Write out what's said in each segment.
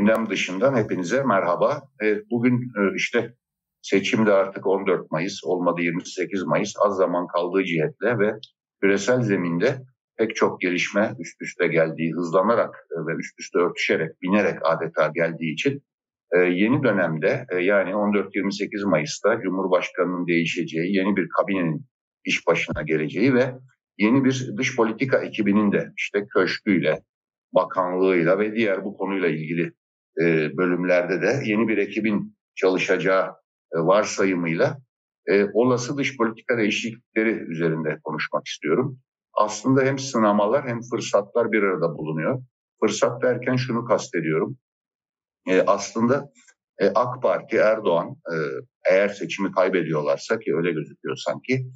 gündem dışından hepinize merhaba. Bugün e, işte seçimde artık 14 Mayıs olmadı 28 Mayıs az zaman kaldığı cihetle ve küresel zeminde pek çok gelişme üst üste geldiği, hızlanarak e, ve üst üste örtüşerek, binerek adeta geldiği için e, yeni dönemde yani 14-28 Mayıs'ta Cumhurbaşkanı'nın değişeceği, yeni bir kabinenin iş başına geleceği ve yeni bir dış politika ekibinin de işte köşküyle, bakanlığıyla ve diğer bu konuyla ilgili e, bölümlerde de yeni bir ekibin çalışacağı e, varsayımıyla e, olası dış politika değişiklikleri üzerinde konuşmak istiyorum. Aslında hem sınamalar hem fırsatlar bir arada bulunuyor. Fırsat derken şunu kastediyorum. Aslında AK Parti, Erdoğan eğer seçimi kaybediyorlarsa ki öyle gözüküyor sanki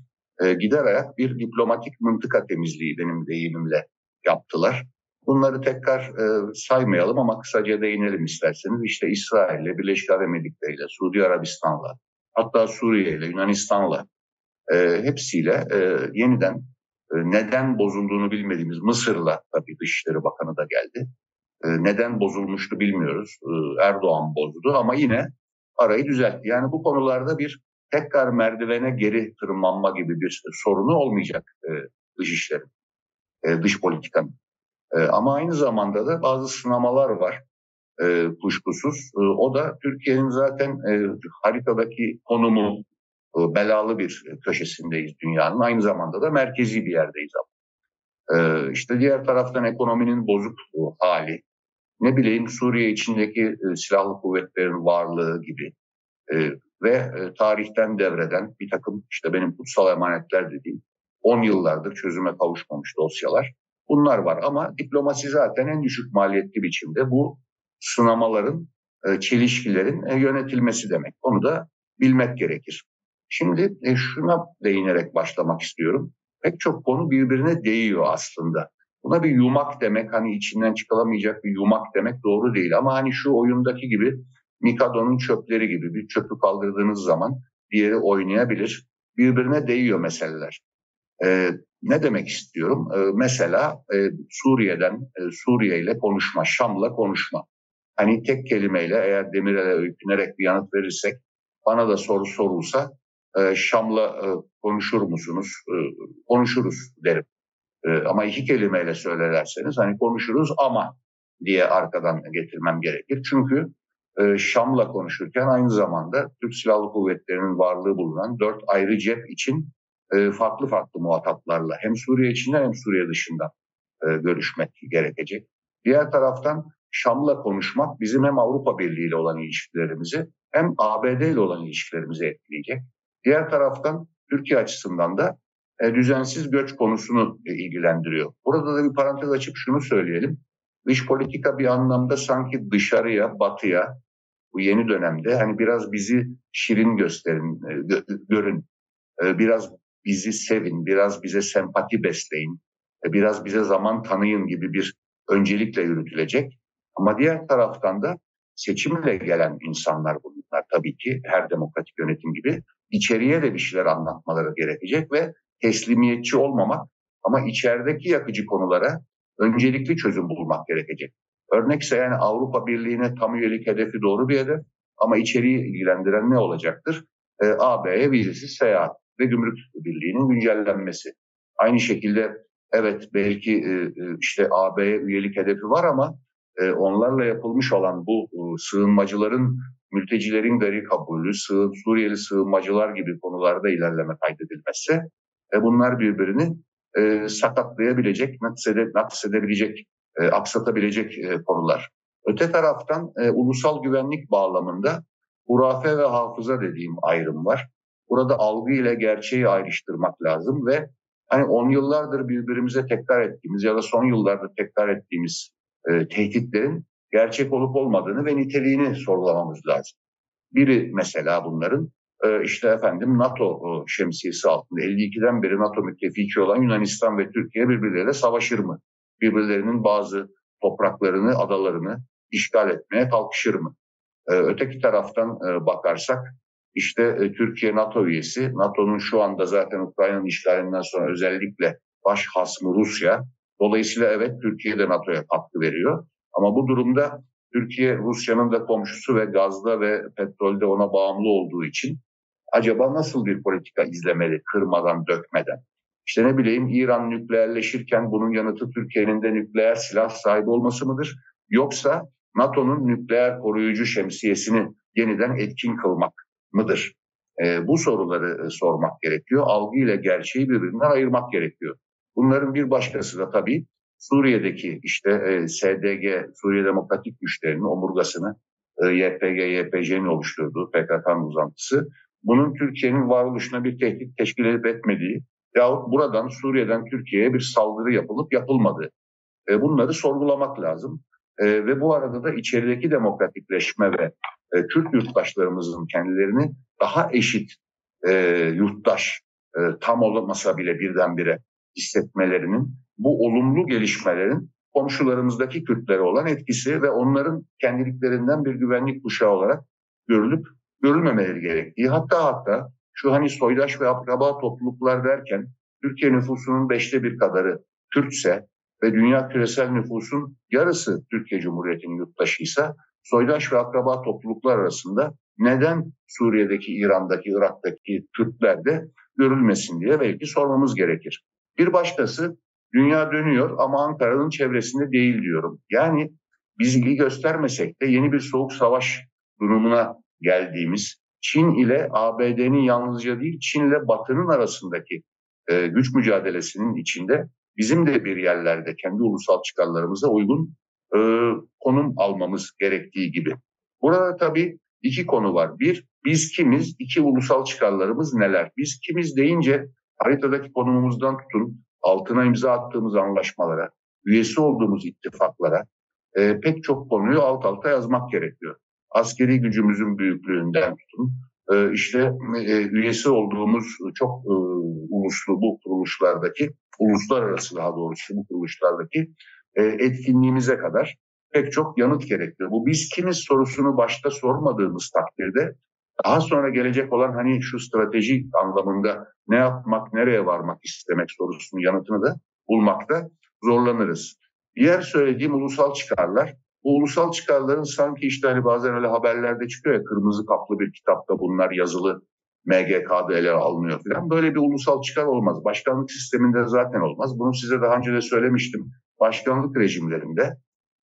gider ayak bir diplomatik mıntıka temizliği benim deyimimle yaptılar. Bunları tekrar e, saymayalım ama kısaca değinelim isterseniz. İşte İsrail'le, Birleşik Arap Emirlikleri'yle, Suudi Arabistan'la, hatta Suriye'yle, Yunanistan'la e, hepsiyle e, yeniden e, neden bozulduğunu bilmediğimiz Mısır'la tabii Dışişleri Bakanı da geldi. E, neden bozulmuştu bilmiyoruz. E, Erdoğan bozdu ama yine arayı düzeltti. Yani bu konularda bir tekrar merdivene geri tırmanma gibi bir sorunu olmayacak e, dışişlerin, e, dış politikanın. E, ama aynı zamanda da bazı sınamalar var e, kuşkusuz. E, o da Türkiye'nin zaten e, haritadaki konumu e, belalı bir köşesindeyiz dünyanın. Aynı zamanda da merkezi bir yerdeyiz ama. E, işte diğer taraftan ekonominin bozuk hali, ne bileyim Suriye içindeki e, silahlı kuvvetlerin varlığı gibi ve tarihten devreden bir takım işte benim kutsal emanetler dediğim 10 yıllardır çözüme kavuşmamış dosyalar. Bunlar var ama diplomasi zaten en düşük maliyetli biçimde bu sınamaların, e, çelişkilerin e, yönetilmesi demek. Onu da bilmek gerekir. Şimdi e, şuna değinerek başlamak istiyorum. Pek çok konu birbirine değiyor aslında. Buna bir yumak demek hani içinden çıkılamayacak bir yumak demek doğru değil. Ama hani şu oyundaki gibi Mikado'nun çöpleri gibi bir çöpü kaldırdığınız zaman diğeri oynayabilir. Birbirine değiyor meseleler. Ee, ne demek istiyorum? Ee, mesela e, Suriye'den, e, Suriye ile konuşma, Şam'la konuşma. Hani tek kelimeyle eğer Demirel'e öykünerek bir yanıt verirsek, bana da soru sorulsa e, Şam'la e, konuşur musunuz? E, konuşuruz derim. E, ama iki kelimeyle söylerseniz hani konuşuruz ama diye arkadan getirmem gerekir. Çünkü e, Şam'la konuşurken aynı zamanda Türk Silahlı Kuvvetleri'nin varlığı bulunan dört ayrı cep için e, farklı farklı muhataplarla hem Suriye içinde hem Suriye dışında e, görüşmek gerekecek. Diğer taraftan Şam'la konuşmak bizim hem Avrupa Birliği ile olan ilişkilerimizi hem ABD ile olan ilişkilerimizi etkileyecek. Diğer taraftan Türkiye açısından da e, düzensiz göç konusunu ilgilendiriyor. Burada da bir parantez açıp şunu söyleyelim. Dış politika bir anlamda sanki dışarıya, batıya bu yeni dönemde hani biraz bizi şirin gösterin, görün, biraz bizi sevin, biraz bize sempati besleyin, biraz bize zaman tanıyın gibi bir öncelikle yürütülecek. Ama diğer taraftan da seçimle gelen insanlar bunlar tabii ki her demokratik yönetim gibi içeriye de bir şeyler anlatmaları gerekecek ve teslimiyetçi olmamak ama içerideki yakıcı konulara öncelikli çözüm bulmak gerekecek. Örnekse yani Avrupa Birliği'ne tam üyelik hedefi doğru bir hedef ama içeriği ilgilendiren ne olacaktır? E, AB'ye vizesiz seyahat ve Gümrük Birliği'nin güncellenmesi. Aynı şekilde evet belki e, e, işte AB'ye üyelik hedefi var ama e, onlarla yapılmış olan bu sığınmacıların, mültecilerin gari kabulü, sığ, Suriyeli sığınmacılar gibi konularda ilerleme kaydedilmezse e, bunlar birbirini sakatlayabilecek, naksede, naksedebilecek, e, aksatabilecek konular. Öte taraftan ulusal güvenlik bağlamında hurafe ve hafıza dediğim ayrım var. Burada algı ile gerçeği ayrıştırmak lazım ve hani on yıllardır birbirimize tekrar ettiğimiz ya da son yıllarda tekrar ettiğimiz e, tehditlerin gerçek olup olmadığını ve niteliğini sorgulamamız lazım. Biri mesela bunların e, işte efendim NATO şemsiyesi altında 52'den beri NATO müttefiki olan Yunanistan ve Türkiye birbirleriyle savaşır mı? Birbirlerinin bazı topraklarını, adalarını işgal etmeye kalkışır mı? E, öteki taraftan e, bakarsak işte e, Türkiye NATO üyesi. NATO'nun şu anda zaten Ukrayna'nın işgalinden sonra özellikle baş hasmı Rusya. Dolayısıyla evet Türkiye de NATO'ya katkı veriyor. Ama bu durumda Türkiye Rusya'nın da komşusu ve gazda ve petrolde ona bağımlı olduğu için acaba nasıl bir politika izlemeli kırmadan dökmeden? İşte ne bileyim İran nükleerleşirken bunun yanıtı Türkiye'nin de nükleer silah sahibi olması mıdır? Yoksa NATO'nun nükleer koruyucu şemsiyesini yeniden etkin kılmak mıdır? E, bu soruları e, sormak gerekiyor. Algı ile gerçeği birbirinden ayırmak gerekiyor. Bunların bir başkası da tabii Suriye'deki işte e, SDG, Suriye Demokratik Güçlerinin omurgasını e, YPG, YPJ'nin oluşturduğu PKK'nın uzantısı. Bunun Türkiye'nin varoluşuna bir tehdit teşkil edip etmediği yahut buradan Suriye'den Türkiye'ye bir saldırı yapılıp yapılmadığı. E, bunları sorgulamak lazım. E, ve bu arada da içerideki demokratikleşme ve e, Türk yurttaşlarımızın kendilerini daha eşit e, yurttaş e, tam olmasa bile birdenbire hissetmelerinin bu olumlu gelişmelerin komşularımızdaki Kürtlere olan etkisi ve onların kendiliklerinden bir güvenlik kuşağı olarak görülüp görülmemeleri gerektiği. Hatta hatta şu hani soydaş ve akraba topluluklar derken Türkiye nüfusunun beşte bir kadarı Türkse ve dünya küresel nüfusun yarısı Türkiye Cumhuriyeti'nin yurttaşıysa soydaş ve akraba topluluklar arasında neden Suriye'deki, İran'daki, Irak'taki Türkler görülmesin diye belki sormamız gerekir. Bir başkası dünya dönüyor ama Ankara'nın çevresinde değil diyorum. Yani biz ilgi göstermesek de yeni bir soğuk savaş durumuna geldiğimiz Çin ile ABD'nin yalnızca değil Çin ile Batı'nın arasındaki e, güç mücadelesinin içinde bizim de bir yerlerde kendi ulusal çıkarlarımıza uygun e, konum almamız gerektiği gibi. Burada tabii iki konu var. Bir, biz kimiz? İki, ulusal çıkarlarımız neler? Biz kimiz deyince haritadaki konumumuzdan tutun altına imza attığımız anlaşmalara, üyesi olduğumuz ittifaklara e, pek çok konuyu alt alta yazmak gerekiyor. Askeri gücümüzün büyüklüğünden tutun, e, işte e, üyesi olduğumuz çok e, uluslu bu kuruluşlardaki, uluslararası daha doğrusu bu kuruluşlardaki e, etkinliğimize kadar pek çok yanıt gerekiyor. Bu biz kimiz sorusunu başta sormadığımız takdirde daha sonra gelecek olan hani şu strateji anlamında ne yapmak, nereye varmak istemek sorusunun yanıtını da bulmakta zorlanırız. Diğer söylediğim ulusal çıkarlar. Bu ulusal çıkarların sanki işte hani bazen öyle haberlerde çıkıyor ya kırmızı kaplı bir kitapta bunlar yazılı MGK'da ele alınıyor falan. Böyle bir ulusal çıkar olmaz. Başkanlık sisteminde zaten olmaz. Bunu size daha önce de söylemiştim. Başkanlık rejimlerinde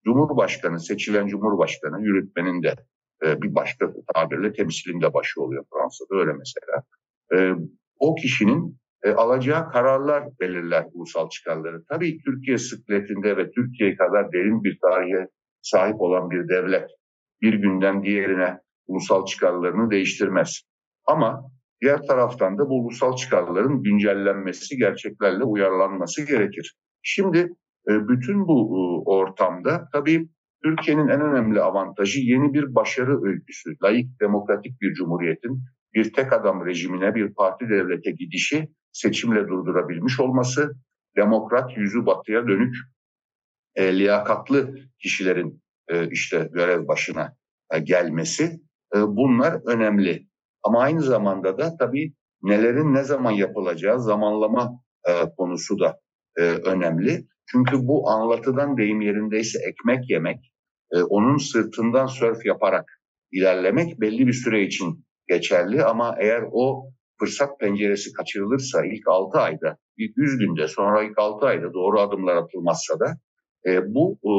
Cumhurbaşkanı, seçilen Cumhurbaşkanı, yürütmenin de e, bir başka tabirle temsilinde başı oluyor Fransa'da öyle mesela. E, o kişinin e, alacağı kararlar belirler ulusal çıkarları. Tabii Türkiye sıkletinde ve Türkiye kadar derin bir tarihe sahip olan bir devlet bir günden diğerine ulusal çıkarlarını değiştirmez. Ama diğer taraftan da bu ulusal çıkarların güncellenmesi, gerçeklerle uyarlanması gerekir. Şimdi e, bütün bu e, ortamda tabii Türkiye'nin en önemli avantajı yeni bir başarı öyküsü. Layık demokratik bir cumhuriyetin bir tek adam rejimine, bir parti devlete gidişi seçimle durdurabilmiş olması, demokrat yüzü batıya dönük e, liyakatlı kişilerin e, işte görev başına e, gelmesi e, bunlar önemli. Ama aynı zamanda da tabii nelerin ne zaman yapılacağı zamanlama e, konusu da e, önemli. Çünkü bu anlatıdan deyim yerindeyse ekmek yemek, e, onun sırtından sörf yaparak ilerlemek belli bir süre için geçerli. Ama eğer o fırsat penceresi kaçırılırsa ilk 6 ayda, ilk 100 günde, sonra ilk 6 ayda doğru adımlar atılmazsa da e, bu e,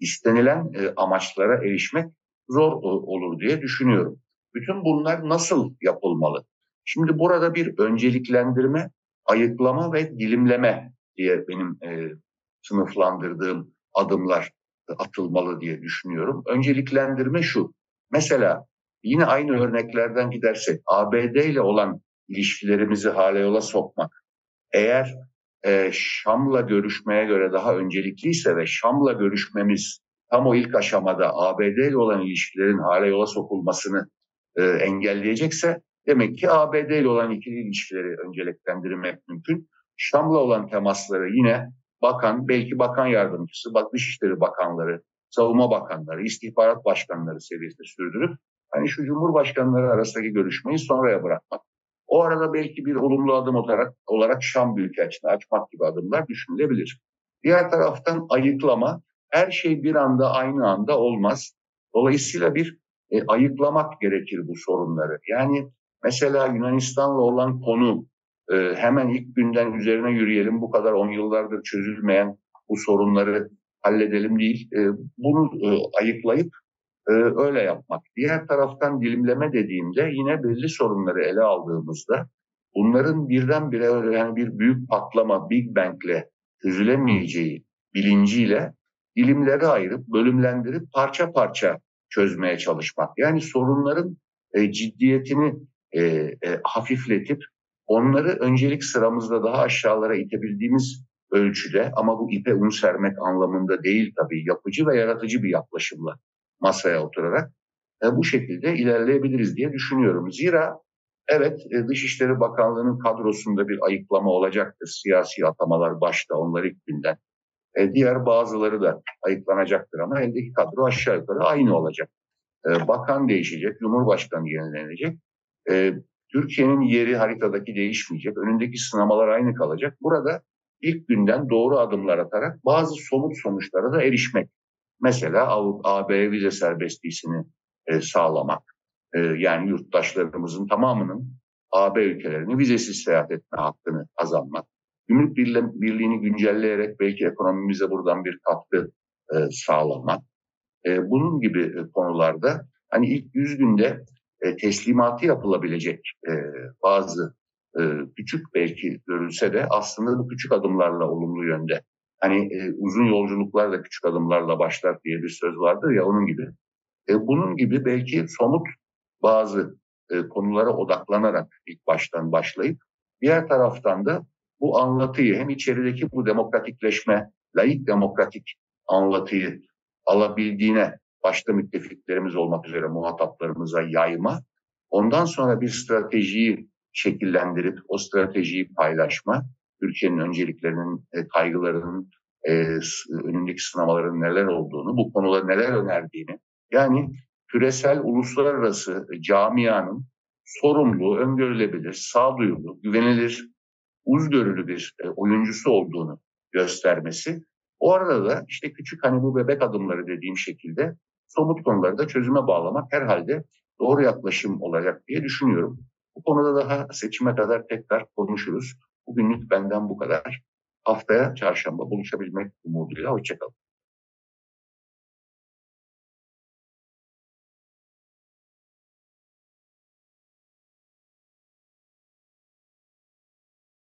istenilen e, amaçlara erişmek zor e, olur diye düşünüyorum. Bütün bunlar nasıl yapılmalı? Şimdi burada bir önceliklendirme, ayıklama ve dilimleme diye benim e, sınıflandırdığım adımlar atılmalı diye düşünüyorum. Önceliklendirme şu. Mesela yine aynı örneklerden gidersek ABD ile olan ilişkilerimizi hale yola sokmak. Eğer e, Şam'la görüşmeye göre daha öncelikliyse ve Şam'la görüşmemiz tam o ilk aşamada ABD ile olan ilişkilerin hale yola sokulmasını e, engelleyecekse demek ki ABD ile olan ikili ilişkileri önceliklendirmek mümkün. Şam'la olan temasları yine bakan, belki bakan yardımcısı, Dışişleri Bakanları, Savunma Bakanları, istihbarat Başkanları seviyesinde sürdürüp hani şu Cumhurbaşkanları arasındaki görüşmeyi sonraya bırakmak. O arada belki bir olumlu adım olarak, olarak Şam Büyükelçini açmak gibi adımlar düşünülebilir. Diğer taraftan ayıklama, her şey bir anda aynı anda olmaz. Dolayısıyla bir e, ayıklamak gerekir bu sorunları. Yani mesela Yunanistan'la olan konu e, hemen ilk günden üzerine yürüyelim bu kadar on yıllardır çözülmeyen bu sorunları halledelim değil. E, bunu e, ayıklayıp e, öyle yapmak. Diğer taraftan dilimleme dediğimde yine belli sorunları ele aldığımızda bunların birdenbire yani bir büyük patlama Big Bang'le çözülemeyeceği bilinciyle dilimleri ayırıp bölümlendirip parça parça çözmeye çalışmak. Yani sorunların e, ciddiyetini e, e, hafifletip onları öncelik sıramızda daha aşağılara itebildiğimiz ölçüde ama bu ipe un sermek anlamında değil tabii yapıcı ve yaratıcı bir yaklaşımla masaya oturarak e, bu şekilde ilerleyebiliriz diye düşünüyorum. Zira evet e, Dışişleri Bakanlığı'nın kadrosunda bir ayıklama olacaktır. Siyasi atamalar başta onlar ilk günden. E, diğer bazıları da ayıklanacaktır ama eldeki kadro aşağı yukarı aynı olacak. E, bakan değişecek, Cumhurbaşkanı yenilenecek. E, Türkiye'nin yeri haritadaki değişmeyecek. Önündeki sınamalar aynı kalacak. Burada ilk günden doğru adımlar atarak bazı somut sonuçlara da erişmek. Mesela AB vize serbestliğini e, sağlamak. E, yani yurttaşlarımızın tamamının AB ülkelerine vizesiz seyahat etme hakkını kazanmak. Gümrük birliğini güncelleyerek belki ekonomimize buradan bir katkı e, sağlamak. E, bunun gibi e, konularda hani ilk 100 günde e, teslimatı yapılabilecek e, bazı e, küçük belki görülse de aslında bu küçük adımlarla olumlu yönde. Hani e, uzun yolculuklar da küçük adımlarla başlar diye bir söz vardır ya onun gibi. E, bunun gibi belki somut bazı e, konulara odaklanarak ilk baştan başlayıp diğer taraftan da bu anlatıyı hem içerideki bu demokratikleşme, layık demokratik anlatıyı alabildiğine başta müttefiklerimiz olmak üzere muhataplarımıza yayma, ondan sonra bir stratejiyi şekillendirip o stratejiyi paylaşma, Türkiye'nin önceliklerinin, e, kaygılarının, e, önündeki sınavların neler olduğunu, bu konuda neler önerdiğini, yani küresel uluslararası camianın sorumlu, öngörülebilir, sağduyulu, güvenilir, uzgörülü bir e, oyuncusu olduğunu göstermesi. O arada da işte küçük hani bu bebek adımları dediğim şekilde somut konuları da çözüme bağlamak herhalde doğru yaklaşım olacak diye düşünüyorum. Bu konuda daha seçime kadar tekrar konuşuruz. Bugünlük benden bu kadar. Haftaya çarşamba buluşabilmek umuduyla. Hoşçakalın.